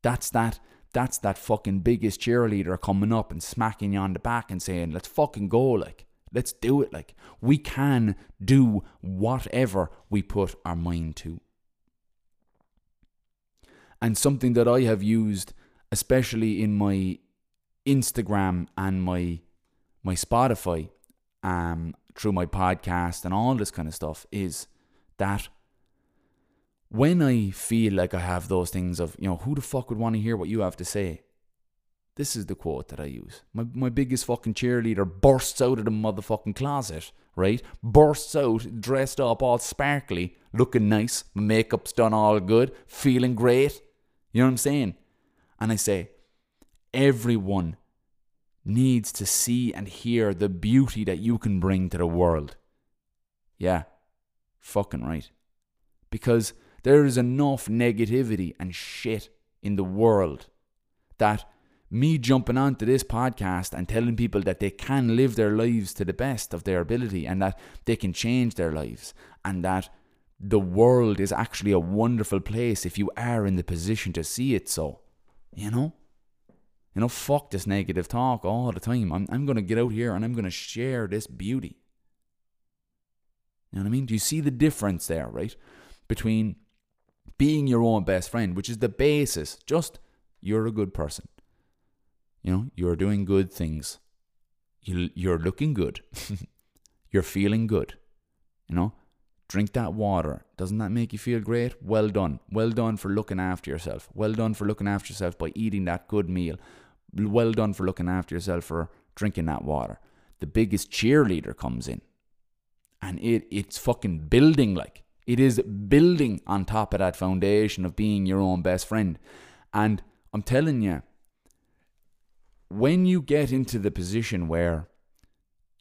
That's that that's that fucking biggest cheerleader coming up and smacking you on the back and saying, let's fucking go, like, let's do it. Like, we can do whatever we put our mind to. And something that I have used, especially in my Instagram and my my Spotify, um, through my podcast and all this kind of stuff, is that when I feel like I have those things of, you know, who the fuck would want to hear what you have to say? This is the quote that I use. My, my biggest fucking cheerleader bursts out of the motherfucking closet, right? Bursts out, dressed up, all sparkly, looking nice, makeup's done all good, feeling great. You know what I'm saying? And I say, everyone needs to see and hear the beauty that you can bring to the world. Yeah, fucking right. Because there is enough negativity and shit in the world that me jumping onto this podcast and telling people that they can live their lives to the best of their ability and that they can change their lives and that the world is actually a wonderful place if you are in the position to see it so. You know? You know, fuck this negative talk all the time. I'm, I'm going to get out here and I'm going to share this beauty. You know what I mean? Do you see the difference there, right? Between being your own best friend, which is the basis. Just you're a good person. You know, you're doing good things. You you're looking good. *laughs* you're feeling good. You know, drink that water. Doesn't that make you feel great? Well done. Well done for looking after yourself. Well done for looking after yourself by eating that good meal. Well done for looking after yourself for drinking that water. The biggest cheerleader comes in. And it it's fucking building like it is building on top of that foundation of being your own best friend. And I'm telling you, when you get into the position where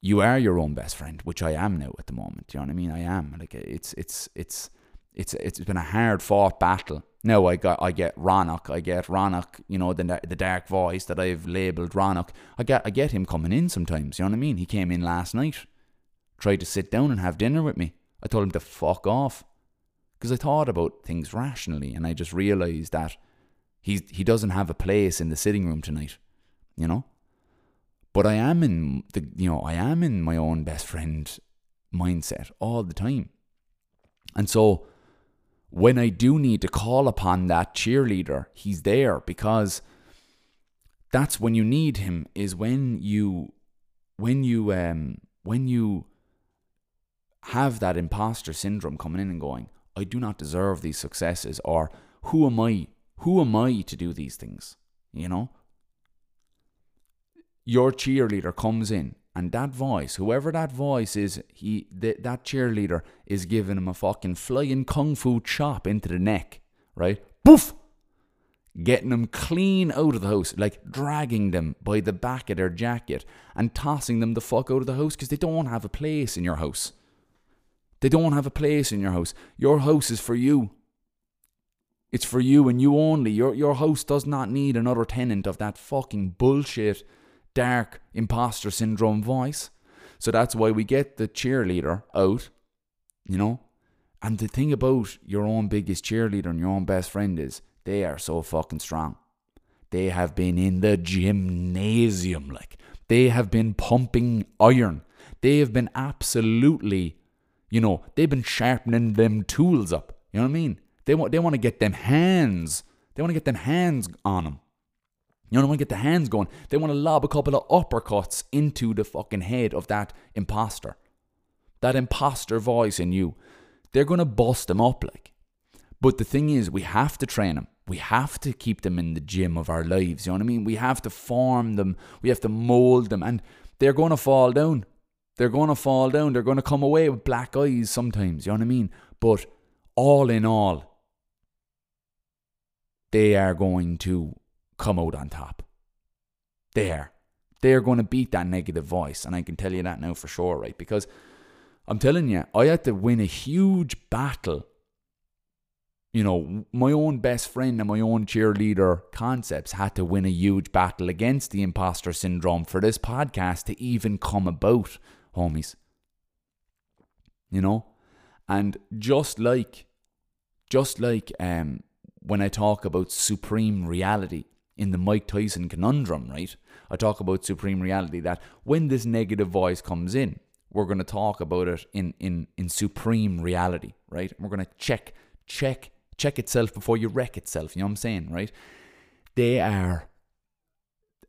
you are your own best friend, which I am now at the moment, you know what I mean? I am. Like it's it's it's it's it's been a hard fought battle. Now I got I get Ronak, I get Ronak, you know, the the dark voice that I've labelled Ronak. I get I get him coming in sometimes, you know what I mean? He came in last night, tried to sit down and have dinner with me. I told him to fuck off. Because I thought about things rationally and I just realised that he's, he doesn't have a place in the sitting room tonight, you know? But I am in the, you know, I am in my own best friend mindset all the time. And so when I do need to call upon that cheerleader, he's there because that's when you need him is when you when you um when you have that imposter syndrome coming in and going, I do not deserve these successes, or who am I? Who am I to do these things? You know? Your cheerleader comes in, and that voice, whoever that voice is, he th- that cheerleader is giving him a fucking flying kung fu chop into the neck, right? Poof! Getting them clean out of the house, like dragging them by the back of their jacket and tossing them the fuck out of the house because they don't have a place in your house. They don't have a place in your house. Your house is for you. It's for you and you only. Your your house does not need another tenant of that fucking bullshit, dark imposter syndrome voice. So that's why we get the cheerleader out, you know. And the thing about your own biggest cheerleader and your own best friend is they are so fucking strong. They have been in the gymnasium, like they have been pumping iron. They have been absolutely you know, they've been sharpening them tools up. You know what I mean? They want they want to get them hands. They want to get them hands on them. You know, they want to get the hands going. They want to lob a couple of uppercuts into the fucking head of that imposter. That imposter voice in you. They're going to bust them up like. But the thing is, we have to train them. We have to keep them in the gym of our lives. You know what I mean? We have to form them. We have to mold them. And they're going to fall down. They're going to fall down. They're going to come away with black eyes sometimes. You know what I mean? But all in all, they are going to come out on top. They are. They are going to beat that negative voice. And I can tell you that now for sure, right? Because I'm telling you, I had to win a huge battle. You know, my own best friend and my own cheerleader concepts had to win a huge battle against the imposter syndrome for this podcast to even come about, homies. You know? And just like, just like um, when I talk about supreme reality in the Mike Tyson conundrum, right? I talk about supreme reality that when this negative voice comes in, we're going to talk about it in, in, in supreme reality, right? We're going to check, check, check itself before you wreck itself. You know what I'm saying, right? They are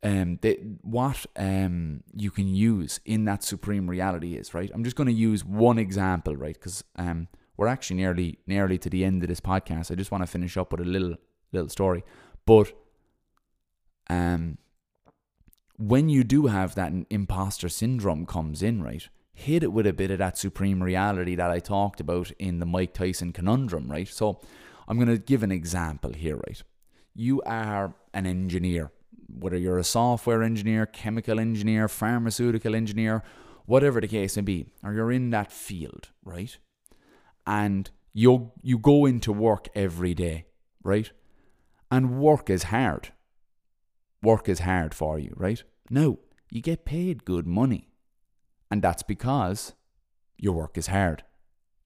um, they, what um, you can use in that supreme reality is right. I'm just going to use one example, right? Because um, we're actually nearly nearly to the end of this podcast. I just want to finish up with a little little story, but um, when you do have that imposter syndrome comes in, right? Hit it with a bit of that supreme reality that I talked about in the Mike Tyson conundrum, right? So I'm going to give an example here, right? You are an engineer whether you're a software engineer, chemical engineer, pharmaceutical engineer, whatever the case may be, or you're in that field, right? And you you go into work every day, right? And work is hard. Work is hard for you, right? No, you get paid good money. And that's because your work is hard.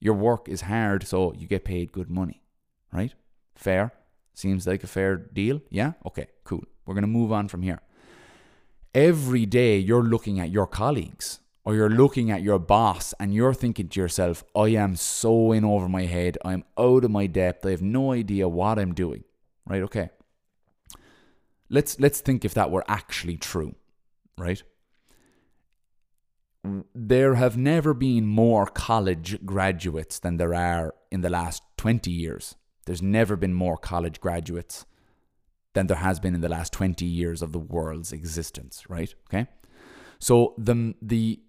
Your work is hard, so you get paid good money, right? Fair? Seems like a fair deal? Yeah? Okay, cool. We're going to move on from here. Every day you're looking at your colleagues or you're looking at your boss and you're thinking to yourself, I am so in over my head. I'm out of my depth. I have no idea what I'm doing. Right? Okay. Let's let's think if that were actually true, right? There have never been more college graduates than there are in the last 20 years. There's never been more college graduates than there has been in the last 20 years of the world's existence, right? Okay? So the the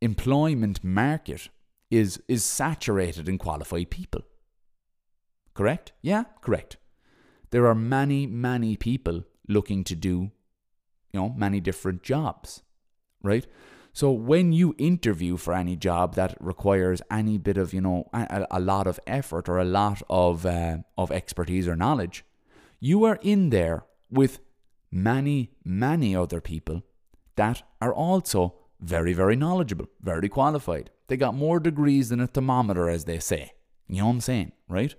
employment market is is saturated in qualified people. Correct? Yeah, correct. There are many, many people looking to do, you know, many different jobs, right? So when you interview for any job that requires any bit of, you know, a, a lot of effort or a lot of uh, of expertise or knowledge, you are in there with many, many other people that are also very, very knowledgeable, very qualified. They got more degrees than a thermometer, as they say. You know what I'm saying, right?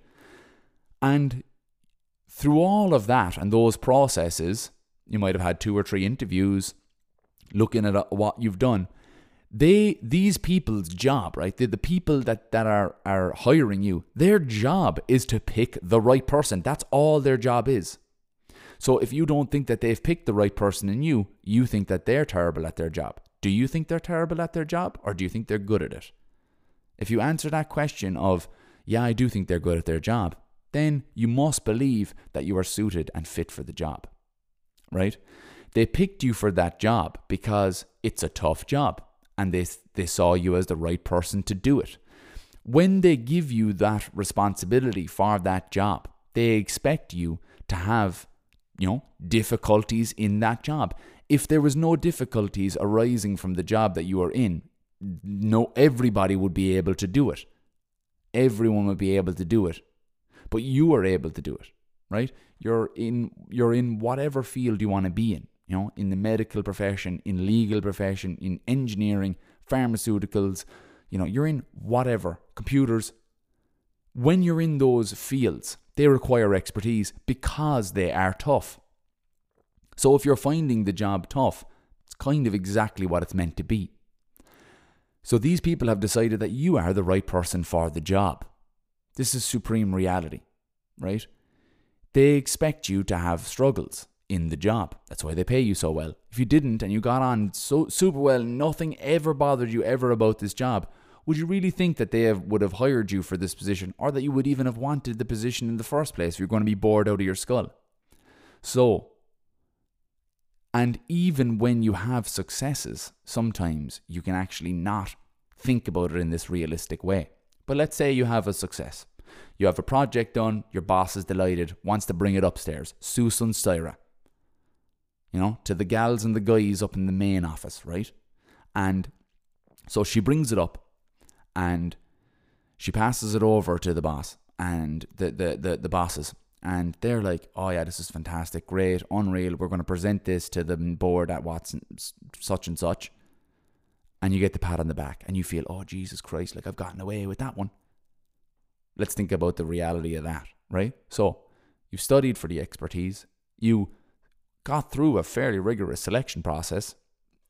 And through all of that and those processes, you might have had two or three interviews looking at uh, what you've done they these people's job right the, the people that that are are hiring you their job is to pick the right person. That's all their job is. So if you don't think that they've picked the right person in you you think that they're terrible at their job. Do you think they're terrible at their job or do you think they're good at it? If you answer that question of yeah i do think they're good at their job then you must believe that you are suited and fit for the job right they picked you for that job because it's a tough job and they, they saw you as the right person to do it. When they give you that responsibility for that job, they expect you to have, you know, difficulties in that job. If there was no difficulties arising from the job that you are in, no everybody would be able to do it. Everyone would be able to do it. But you are able to do it, right? You're in you're in whatever field you want to be in you know, in the medical profession, in legal profession, in engineering, pharmaceuticals, you know, you're in whatever, computers. When you're in those fields, they require expertise because they are tough. So if you're finding the job tough, it's kind of exactly what it's meant to be. So these people have decided that you are the right person for the job. This is supreme reality, right? They expect you to have struggles in the job. That's why they pay you so well. If you didn't and you got on so super well, nothing ever bothered you ever about this job, would you really think that they have, would have hired you for this position or that you would even have wanted the position in the first place you're going to be bored out of your skull? So, And even when you have successes, sometimes you can actually not think about it in this realistic way. But let's say you have a success. You have a project done, your boss is delighted, wants to bring it upstairs. Susan Styra. You know, to the gals and the guys up in the main office, right? And so she brings it up and she passes it over to the boss and the, the, the, the bosses. And they're like, oh, yeah, this is fantastic, great, unreal. We're going to present this to the board at Watson, such and such. And you get the pat on the back and you feel, oh, Jesus Christ, like I've gotten away with that one. Let's think about the reality of that, right? So you studied for the expertise, you got through a fairly rigorous selection process,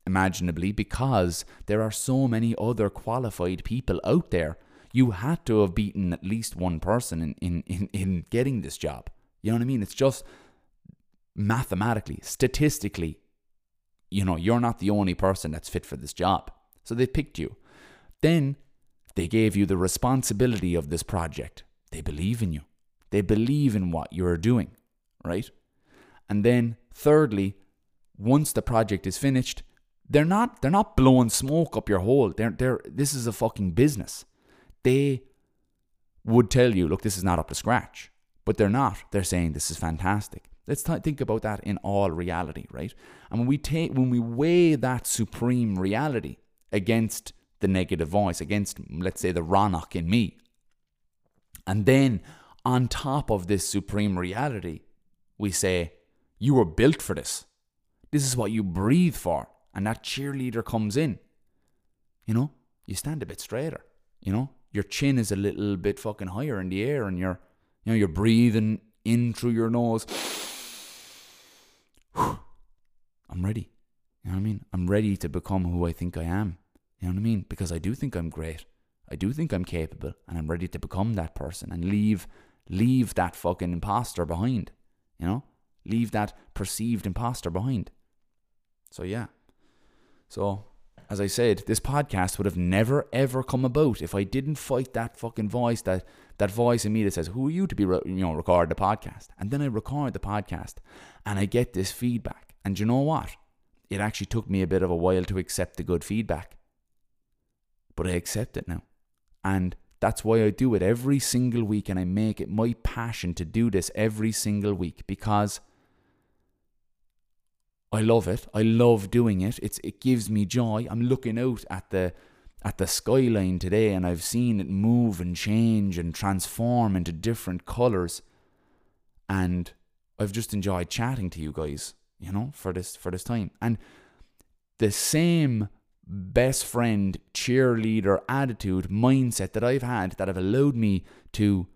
imaginably, because there are so many other qualified people out there you had to have beaten at least one person in, in, in, in getting this job. You know what I mean? It's just mathematically, statistically, you know, you're not the only person that's fit for this job. So they picked you. Then they gave you the responsibility of this project. They believe in you. They believe in what you're doing, right? And then thirdly, once the project is finished, they're not they're not blowing smoke up your hole. They're they're this is a fucking business they would tell you, look, this is not up to scratch. But they're not. They're saying this is fantastic. Let's th- think about that in all reality, right? And when we take when we weigh that supreme reality against the negative voice, against let's say the Ronach in me, and then on top of this supreme reality, we say, You were built for this. This is what you breathe for. And that cheerleader comes in. You know, you stand a bit straighter. You know, your chin is a little bit fucking higher in the air and you're you know you're breathing in through your nose *sighs* I'm ready you know what I mean I'm ready to become who I think I am you know what I mean because I do think I'm great I do think I'm capable and I'm ready to become that person and leave leave that fucking imposter behind you know leave that perceived imposter behind so yeah so as I said, this podcast would have never ever come about if I didn't fight that fucking voice that that voice in me that says, "Who are you to be you know record the podcast?" And then I record the podcast, and I get this feedback. And you know what? It actually took me a bit of a while to accept the good feedback, but I accept it now, and that's why I do it every single week, and I make it my passion to do this every single week because I love it. I love doing it. It's it gives me joy. I'm looking out at the at the skyline today and I've seen it move and change and transform into different colors and I've just enjoyed chatting to you guys, you know, for this for this time. And the same best friend, cheerleader attitude, mindset that I've had that have allowed me to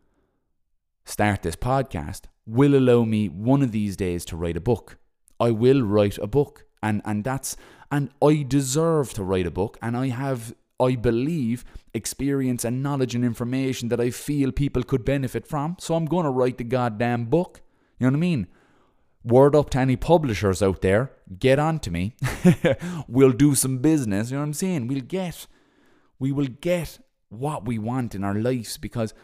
start this podcast will allow me one of these days to write a book. I will write a book. And and that's and I deserve to write a book and I have I believe experience and knowledge and information that I feel people could benefit from. So I'm gonna write the goddamn book. You know what I mean? Word up to any publishers out there, get on to me. *laughs* we'll do some business, you know what I'm saying? We'll get we will get what we want in our lives because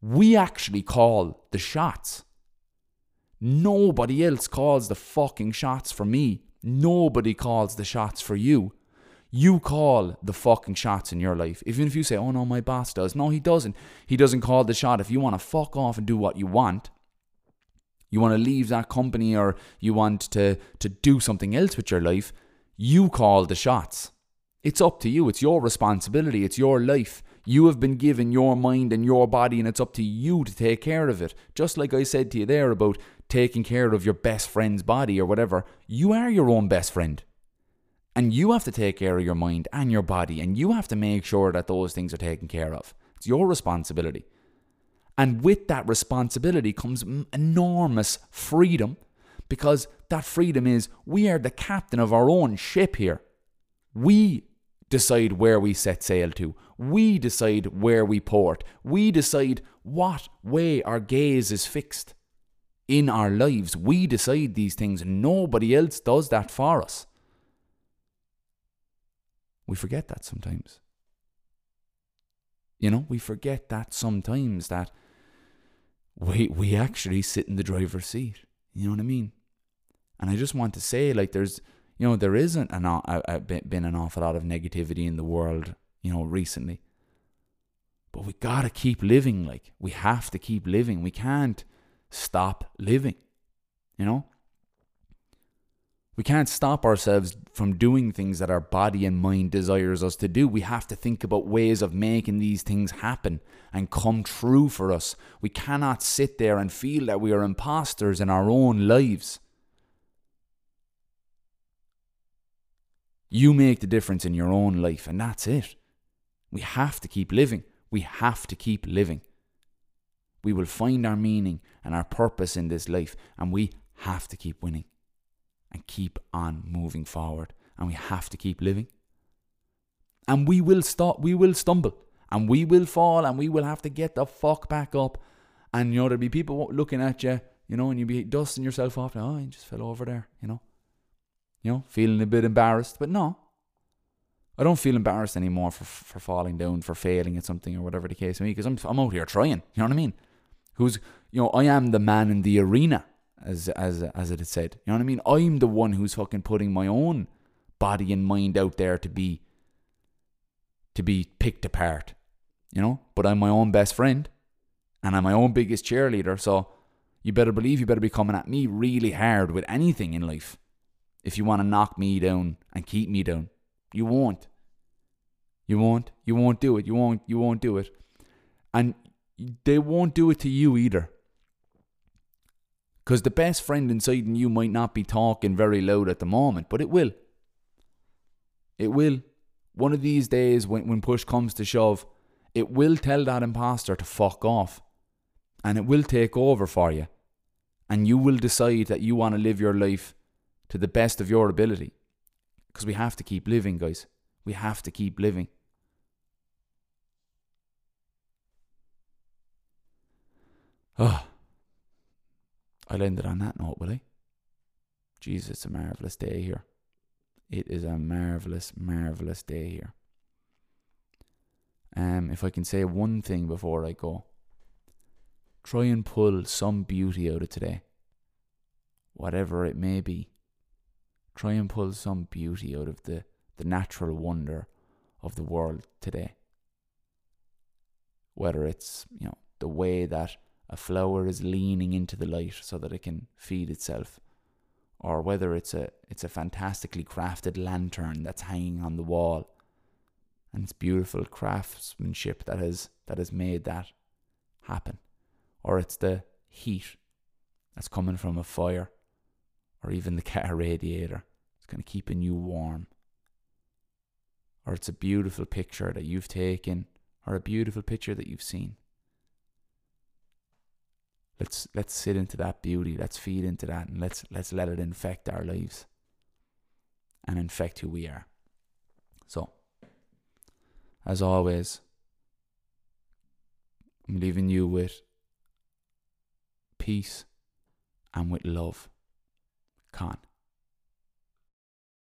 we actually call the shots. Nobody else calls the fucking shots for me. Nobody calls the shots for you. You call the fucking shots in your life. Even if you say, oh no, my boss does. No, he doesn't. He doesn't call the shot. If you want to fuck off and do what you want, you want to leave that company or you want to, to do something else with your life, you call the shots. It's up to you. It's your responsibility. It's your life. You have been given your mind and your body, and it's up to you to take care of it. Just like I said to you there about taking care of your best friend's body or whatever, you are your own best friend. And you have to take care of your mind and your body, and you have to make sure that those things are taken care of. It's your responsibility. And with that responsibility comes enormous freedom because that freedom is we are the captain of our own ship here. We decide where we set sail to. We decide where we port. We decide what way our gaze is fixed in our lives. We decide these things, nobody else does that for us. We forget that sometimes. You know, we forget that sometimes that we we actually sit in the driver's seat. You know what I mean? And I just want to say, like, there's, you know, there isn't an, a, a, been an awful lot of negativity in the world, you know, recently. But we gotta keep living, like, we have to keep living. We can't stop living, you know? We can't stop ourselves from doing things that our body and mind desires us to do. We have to think about ways of making these things happen and come true for us. We cannot sit there and feel that we are imposters in our own lives. You make the difference in your own life, and that's it. We have to keep living. We have to keep living. We will find our meaning and our purpose in this life, and we have to keep winning and keep on moving forward. And we have to keep living. And we will stop, we will stumble, and we will fall, and we will have to get the fuck back up. And you know, there'll be people looking at you, you know, and you'll be dusting yourself off. Oh, I just fell over there, you know. You know, feeling a bit embarrassed. But no, I don't feel embarrassed anymore for for falling down, for failing at something or whatever the case may be, because I'm I'm out here trying. You know what I mean? Who's you know, I am the man in the arena as as as it is said. You know what I mean? I'm the one who's fucking putting my own body and mind out there to be to be picked apart. You know? But I'm my own best friend and I'm my own biggest cheerleader, so you better believe you better be coming at me really hard with anything in life. If you want to knock me down and keep me down. You won't. You won't. You won't do it. You won't you won't do it. And they won't do it to you either. Because the best friend inside in you might not be talking very loud at the moment, but it will. It will. One of these days, when, when push comes to shove, it will tell that imposter to fuck off. And it will take over for you. And you will decide that you want to live your life to the best of your ability. Because we have to keep living, guys. We have to keep living. Oh. I'll end it on that note, will I? Jesus, it's a marvellous day here. It is a marvellous, marvellous day here. Um, if I can say one thing before I go, try and pull some beauty out of today. Whatever it may be. Try and pull some beauty out of the, the natural wonder of the world today. Whether it's, you know, the way that a flower is leaning into the light so that it can feed itself. Or whether it's a it's a fantastically crafted lantern that's hanging on the wall. And it's beautiful craftsmanship that has that has made that happen. Or it's the heat that's coming from a fire. Or even the *laughs* car radiator. It's going to keep you warm. Or it's a beautiful picture that you've taken. Or a beautiful picture that you've seen let's let's sit into that beauty. Let's feed into that and let's let's let it infect our lives and infect who we are. So as always i'm leaving you with peace and with love. Con.